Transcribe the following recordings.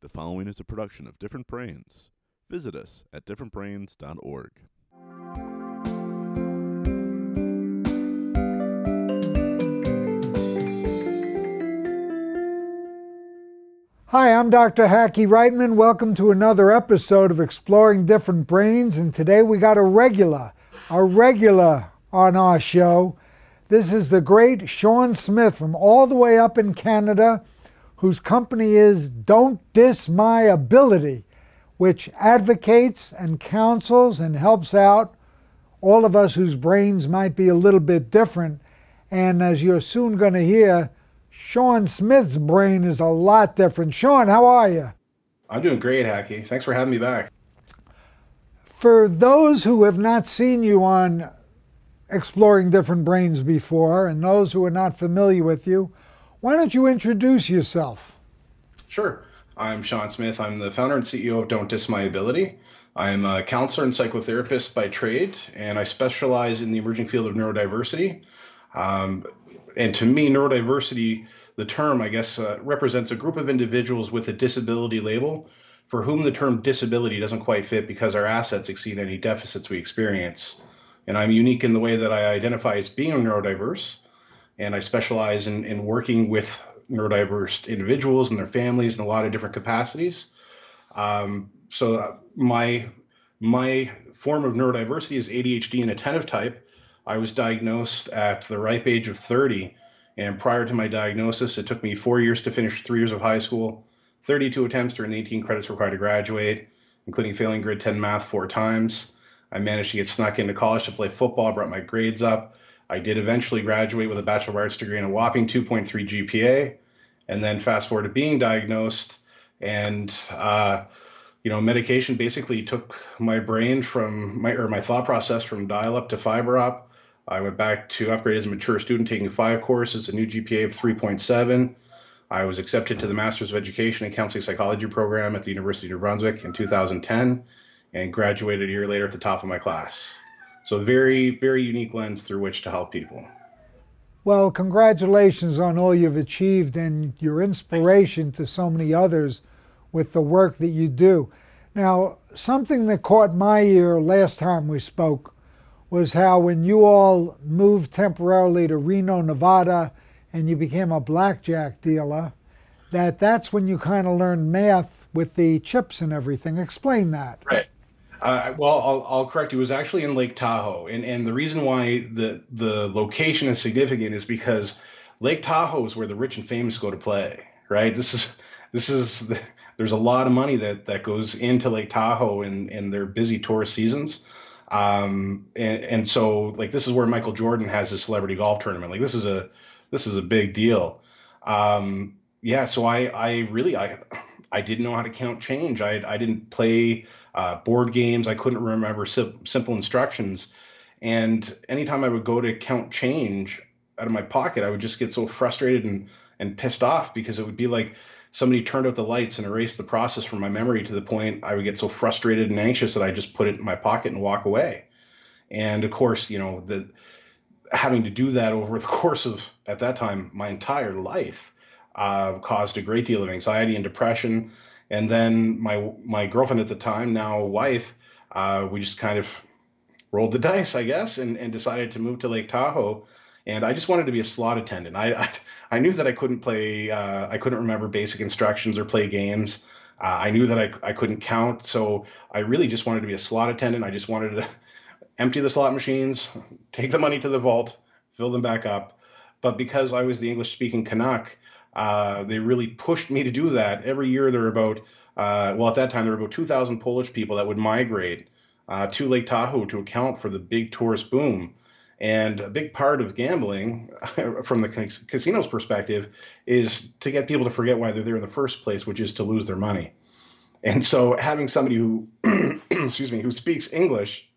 The following is a production of Different Brains. Visit us at differentbrains.org. Hi, I'm Dr. Hackie Reitman. Welcome to another episode of Exploring Different Brains. And today we got a regular, a regular on our show. This is the great Sean Smith from all the way up in Canada whose company is Don't Diss My Ability, which advocates and counsels and helps out all of us whose brains might be a little bit different. And as you're soon going to hear, Sean Smith's brain is a lot different. Sean, how are you? I'm doing great, Hackie. Thanks for having me back. For those who have not seen you on Exploring Different Brains before, and those who are not familiar with you, why don't you introduce yourself? Sure. I'm Sean Smith. I'm the founder and CEO of Don't Diss My Ability. I'm a counselor and psychotherapist by trade, and I specialize in the emerging field of neurodiversity. Um, and to me, neurodiversity, the term, I guess, uh, represents a group of individuals with a disability label for whom the term disability doesn't quite fit because our assets exceed any deficits we experience. And I'm unique in the way that I identify as being neurodiverse and I specialize in, in working with neurodiverse individuals and their families in a lot of different capacities. Um, so my my form of neurodiversity is ADHD inattentive type. I was diagnosed at the ripe age of 30, and prior to my diagnosis, it took me four years to finish three years of high school, 32 attempts to earn 18 credits required to graduate, including failing grade 10 math four times. I managed to get snuck into college to play football, brought my grades up, I did eventually graduate with a Bachelor of Arts degree and a whopping 2.3 GPA. And then fast forward to being diagnosed, and uh, you know, medication basically took my brain from my or my thought process from dial up to fiber up. I went back to upgrade as a mature student, taking five courses, a new GPA of 3.7. I was accepted to the Masters of Education and Counseling Psychology program at the University of New Brunswick in 2010 and graduated a year later at the top of my class. So very, very unique lens through which to help people. Well, congratulations on all you've achieved and your inspiration to so many others with the work that you do. Now, something that caught my ear last time we spoke was how when you all moved temporarily to Reno, Nevada, and you became a blackjack dealer, that that's when you kind of learned math with the chips and everything. Explain that. Right. Uh, well, I'll, I'll, correct you. It was actually in Lake Tahoe, and and the reason why the the location is significant is because Lake Tahoe is where the rich and famous go to play. Right. This is this is the, there's a lot of money that that goes into Lake Tahoe in in their busy tourist seasons. Um, and, and so like this is where Michael Jordan has his celebrity golf tournament. Like this is a this is a big deal. Um, yeah. So I I really I I didn't know how to count change. I I didn't play uh, board games. I couldn't remember sim- simple instructions. And anytime I would go to count change out of my pocket, I would just get so frustrated and, and pissed off because it would be like somebody turned out the lights and erased the process from my memory to the point I would get so frustrated and anxious that I just put it in my pocket and walk away. And of course, you know, the having to do that over the course of at that time my entire life uh, caused a great deal of anxiety and depression. And then my my girlfriend at the time, now wife, uh, we just kind of rolled the dice, I guess, and, and decided to move to Lake Tahoe. And I just wanted to be a slot attendant. I I, I knew that I couldn't play, uh, I couldn't remember basic instructions or play games. Uh, I knew that I, I couldn't count, so I really just wanted to be a slot attendant. I just wanted to empty the slot machines, take the money to the vault, fill them back up. But because I was the English speaking Canuck, uh, they really pushed me to do that. Every year there were about, uh, well, at that time there were about 2,000 Polish people that would migrate uh, to Lake Tahoe to account for the big tourist boom. And a big part of gambling, from the casino's perspective, is to get people to forget why they're there in the first place, which is to lose their money. And so, having somebody who, excuse me, who speaks English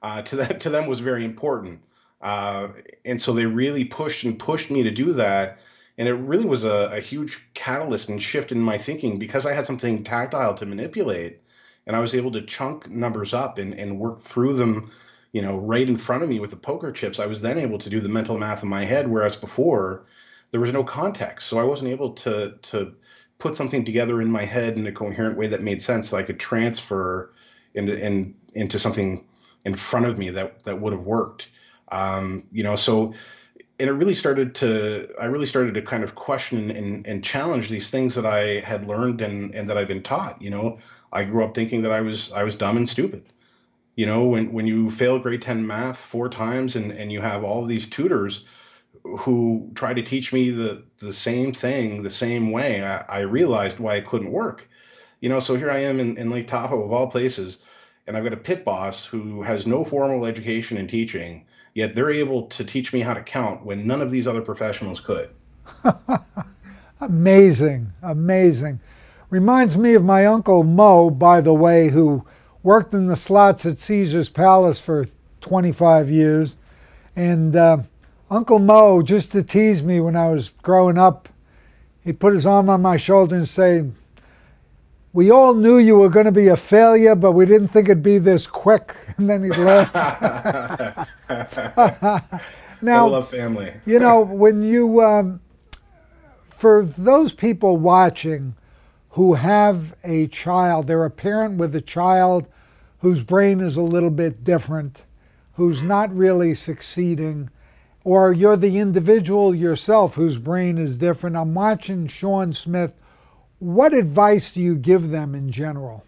uh, to that to them was very important. Uh, and so they really pushed and pushed me to do that and it really was a, a huge catalyst and shift in my thinking because I had something tactile to manipulate and I was able to chunk numbers up and, and work through them, you know, right in front of me with the poker chips. I was then able to do the mental math in my head, whereas before there was no context. So I wasn't able to to put something together in my head in a coherent way that made sense that I could transfer into in, into something in front of me that that would have worked. Um, you know, so and it really started to I really started to kind of question and, and challenge these things that I had learned and, and that I've been taught. You know, I grew up thinking that I was I was dumb and stupid. You know, when when you fail grade 10 math four times and, and you have all these tutors who try to teach me the the same thing the same way, I, I realized why it couldn't work. You know, so here I am in, in Lake Tahoe of all places, and I've got a pit boss who has no formal education in teaching, yet they're able to teach me how to count when none of these other professionals could. amazing, amazing. Reminds me of my uncle Mo, by the way, who worked in the slots at Caesar's Palace for 25 years. And uh, Uncle Mo, just to tease me when I was growing up, he'd put his arm on my shoulder and say, we all knew you were going to be a failure, but we didn't think it'd be this quick. And then he'd laugh. now, love family. you know, when you, um, for those people watching who have a child, they're a parent with a child whose brain is a little bit different, who's not really succeeding, or you're the individual yourself whose brain is different. I'm watching Sean Smith what advice do you give them in general?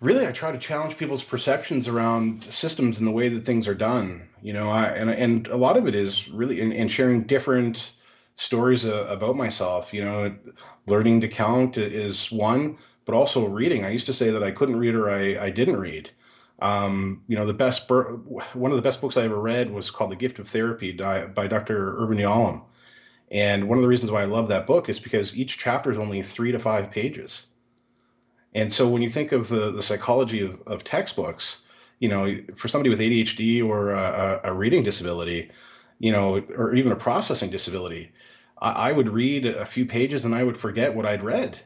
Really, I try to challenge people's perceptions around systems and the way that things are done. You know, I, and and a lot of it is really in, in sharing different stories uh, about myself. You know, learning to count is one, but also reading. I used to say that I couldn't read or I, I didn't read. Um, you know, the best one of the best books I ever read was called The Gift of Therapy by, by Dr. Irvin Yalom. And one of the reasons why I love that book is because each chapter is only three to five pages. And so when you think of the, the psychology of, of textbooks, you know, for somebody with ADHD or a, a reading disability, you know, or even a processing disability, I, I, would read a few pages and I would forget what I'd read.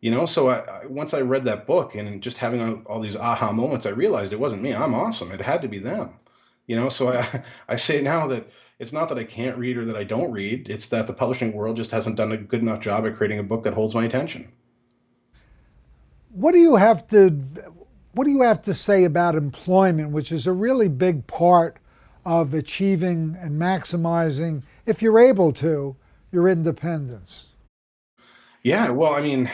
You know, so I, I, once I read that book and just having all, all these aha moments, I realized it wasn't me. I'm awesome. It had to be them. You know, so I, I say now that it's not that I can't read or that I don't read. It's that the publishing world just hasn't done a good enough job at creating a book that holds my attention. What do you have to what do you have to say about employment, which is a really big part of achieving and maximizing, if you're able to, your independence? Yeah, well, I mean,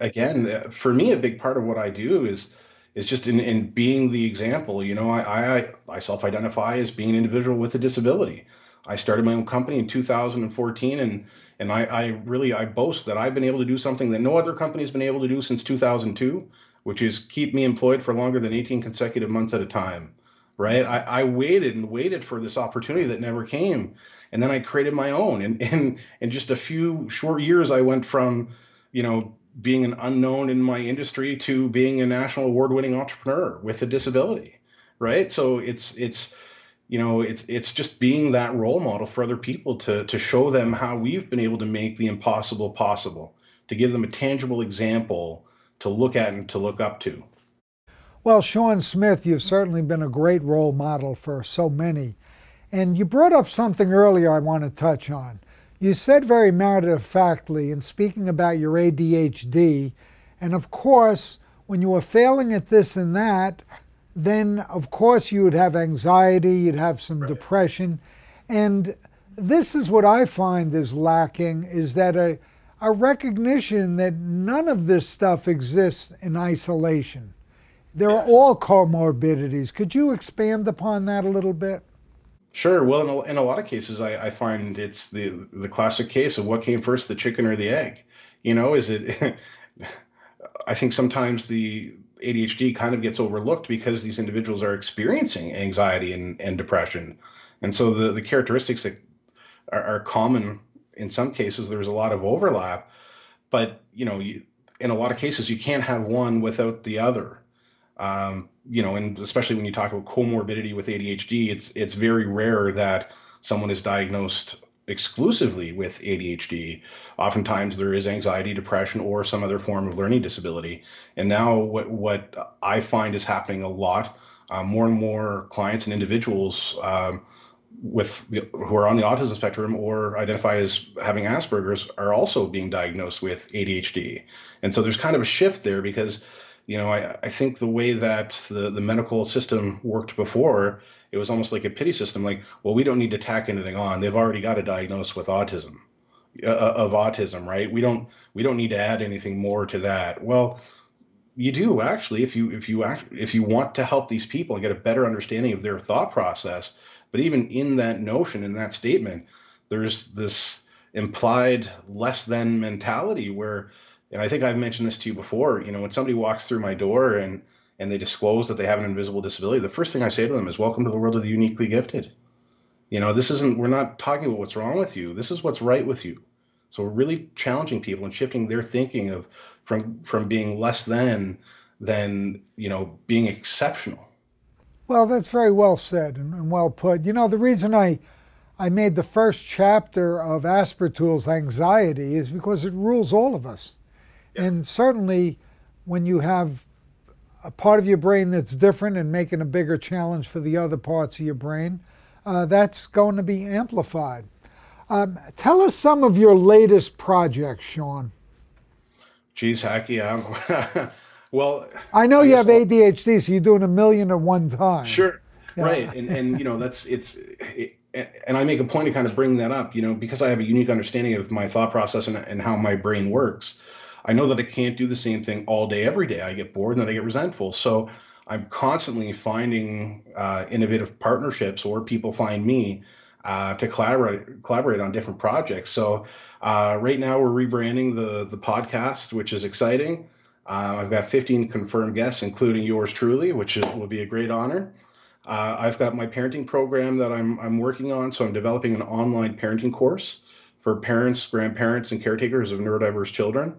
again, uh, for me, a big part of what I do is is just in, in being the example. You know, I, I, I self identify as being an individual with a disability. I started my own company in 2014 and and I, I really I boast that I've been able to do something that no other company has been able to do since 2002, which is keep me employed for longer than 18 consecutive months at a time. Right? I, I waited and waited for this opportunity that never came. And then I created my own. And in in just a few short years I went from, you know, being an unknown in my industry to being a national award-winning entrepreneur with a disability right? So it's it's you know it's it's just being that role model for other people to to show them how we've been able to make the impossible possible to give them a tangible example to look at and to look up to. Well sean smith you've certainly been a great role model for so many. And you brought up something earlier i want to touch on you said very matter of factly in speaking about your ADHD, and of course, when you were failing at this and that, then of course you would have anxiety, you'd have some right. depression. And this is what I find is lacking is that a, a recognition that none of this stuff exists in isolation. They're all comorbidities. Could you expand upon that a little bit? Sure. Well, in a, in a lot of cases, I, I find it's the the classic case of what came first, the chicken or the egg. You know, is it? I think sometimes the ADHD kind of gets overlooked because these individuals are experiencing anxiety and, and depression, and so the the characteristics that are, are common in some cases there's a lot of overlap, but you know, you, in a lot of cases you can't have one without the other. Um, you know, and especially when you talk about comorbidity with ADHD, it's it's very rare that someone is diagnosed exclusively with ADHD. Oftentimes there is anxiety, depression, or some other form of learning disability. And now what what I find is happening a lot, uh, more and more clients and individuals um, with the, who are on the autism spectrum or identify as having Asperger's are also being diagnosed with ADHD. And so there's kind of a shift there because, you know, I, I think the way that the, the medical system worked before, it was almost like a pity system. Like, well, we don't need to tack anything on. They've already got a diagnosis with autism, uh, of autism, right? We don't we don't need to add anything more to that. Well, you do actually if you if you act, if you want to help these people and get a better understanding of their thought process but even in that notion, in that statement, there's this implied less than mentality where, and I think I've mentioned this to you before, you know, when somebody walks through my door and and they disclose that they have an invisible disability, the first thing I say to them is, Welcome to the world of the uniquely gifted. You know, this isn't, we're not talking about what's wrong with you. This is what's right with you. So we're really challenging people and shifting their thinking of from from being less than than you know being exceptional. Well, that's very well said and, well put. You know, the reason I, I made the first chapter of Aspertools anxiety is because it rules all of us. Yeah. And certainly when you have a part of your brain that's different and making a bigger challenge for the other parts of your brain, uh, that's going to be amplified. Um, tell us some of your latest projects, Sean. Geez, Hackie, I'm Well, I know I you have ADHD, so you're doing a million at one time. Sure. Yeah. Right. And, and, you know, that's, it's, it, and I make a point to kind of bring that up, you know, because I have a unique understanding of my thought process and, and how my brain works. I know that I can't do the same thing all day, every day. I get bored and then I get resentful. So I'm constantly finding uh, innovative partnerships or people find me uh, to collaborate collaborate on different projects. So uh, right now we're rebranding the the podcast, which is exciting. Uh, I've got 15 confirmed guests, including yours truly, which is, will be a great honor. Uh, I've got my parenting program that I'm, I'm working on. So I'm developing an online parenting course for parents, grandparents, and caretakers of neurodiverse children.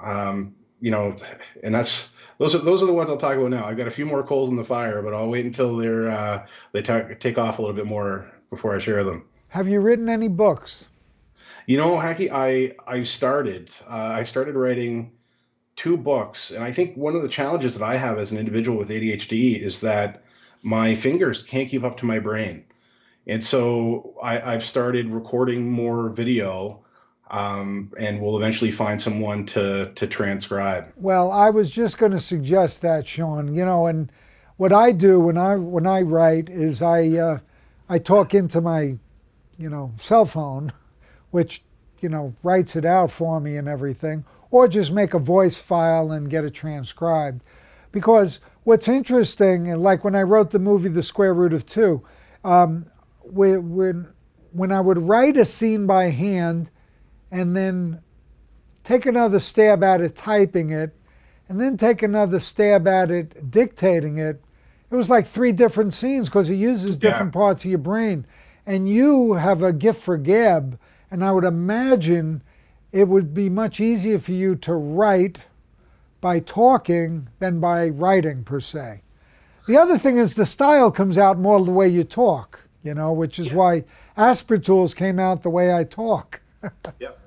Um, you know, and that's those are those are the ones I'll talk about now. I've got a few more coals in the fire, but I'll wait until they're uh, they take off a little bit more before I share them. Have you written any books? You know, Hackie, I I started uh, I started writing two books. And I think one of the challenges that I have as an individual with ADHD is that my fingers can't keep up to my brain. And so I, have started recording more video um, and we'll eventually find someone to, to transcribe. Well, I was just going to suggest that, Sean. You know, and what I do when I when I write is I uh, I talk into my you know cell phone, which you know writes it out for me and everything, or just make a voice file and get it transcribed. Because what's interesting, and like when I wrote the movie The Square Root of Two, um, when, when I would write a scene by hand and then take another stab at it typing it, and then take another stab at it dictating it, it was like three different scenes because it uses different yeah. parts of your brain. And you have a gift for gab, and I would imagine it would be much easier for you to write by talking than by writing per se. The other thing is the style comes out more the way you talk, you know, which is yeah. why Aspertools came out the way I talk. yep.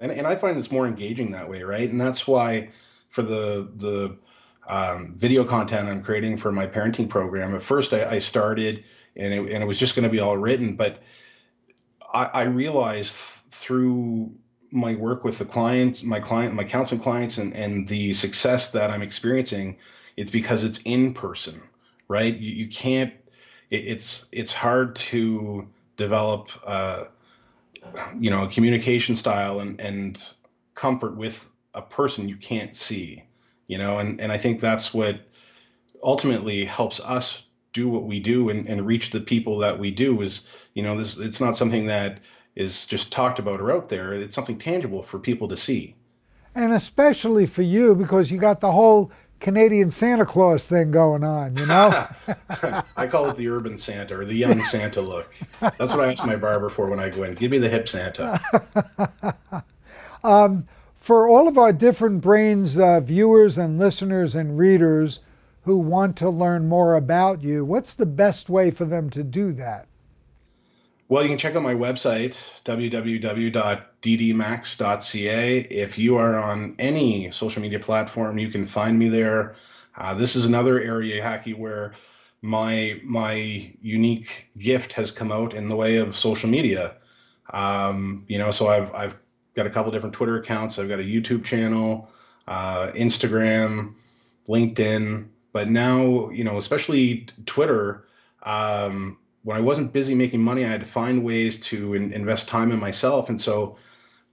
And, and I find it's more engaging that way, right? And that's why for the the um, video content I'm creating for my parenting program, at first I, I started and it, and it was just going to be all written, but I, I realized through my work with the clients, my client, my counseling clients, and and the success that I'm experiencing, it's because it's in person, right? You, you can't. It, it's it's hard to develop, uh, you know, communication style and and comfort with a person you can't see, you know, and and I think that's what ultimately helps us do what we do and, and reach the people that we do is you know this it's not something that is just talked about or out there. It's something tangible for people to see. And especially for you because you got the whole Canadian Santa Claus thing going on, you know? I call it the urban Santa or the young Santa look. That's what I ask my barber for when I go in. Give me the hip Santa. um, for all of our different brains uh, viewers and listeners and readers who want to learn more about you, what's the best way for them to do that? Well, you can check out my website, www.ddmax.ca. If you are on any social media platform, you can find me there. Uh, this is another area, Hackie, where my my unique gift has come out in the way of social media. Um, you know, so I've I've got a couple different Twitter accounts. I've got a YouTube channel, uh, Instagram, LinkedIn, but now you know, especially Twitter. Um, when I wasn't busy making money, I had to find ways to in, invest time in myself, and so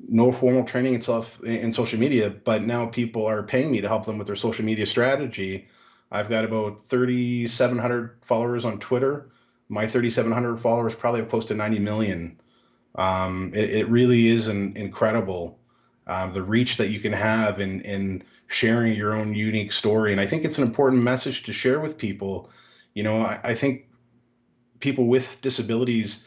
no formal training itself in social media. But now people are paying me to help them with their social media strategy. I've got about 3,700 followers on Twitter. My 3,700 followers probably have close to 90 million. Um, it, it, really is an incredible uh, the reach that you can have in in sharing your own unique story. And I think it's an important message to share with people. You know, I, I think people with disabilities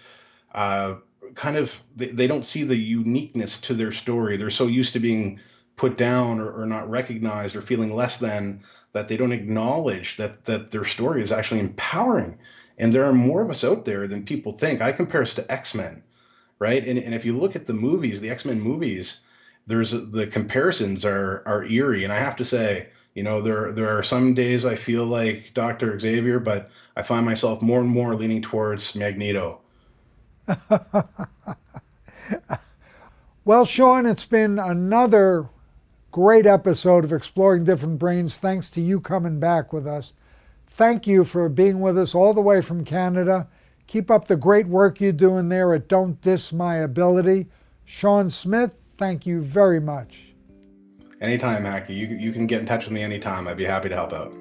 uh, kind of they, they, don't see the uniqueness to their story. They're so used to being put down or, or not recognized or feeling less than that they don't acknowledge that that their story is actually empowering. And there are more of us out there than people think. I compare us to X Men, right? And, and if you look at the movies, the X Men movies, there's the comparisons are are eerie. And I have to say, you know, there there are some days I feel like Doctor Xavier, but I find myself more and more leaning towards Magneto. well, Sean, it's been another great episode of Exploring Different Brains. Thanks to you coming back with us. Thank you for being with us all the way from Canada. Keep up the great work you're doing there at Don't Diss My Ability. Sean Smith, thank you very much. Anytime, Hackie. You, you can get in touch with me anytime. I'd be happy to help out.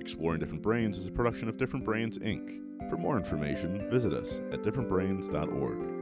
Exploring Different Brains is a production of Different Brains, Inc. For more information, visit us at differentbrains.org.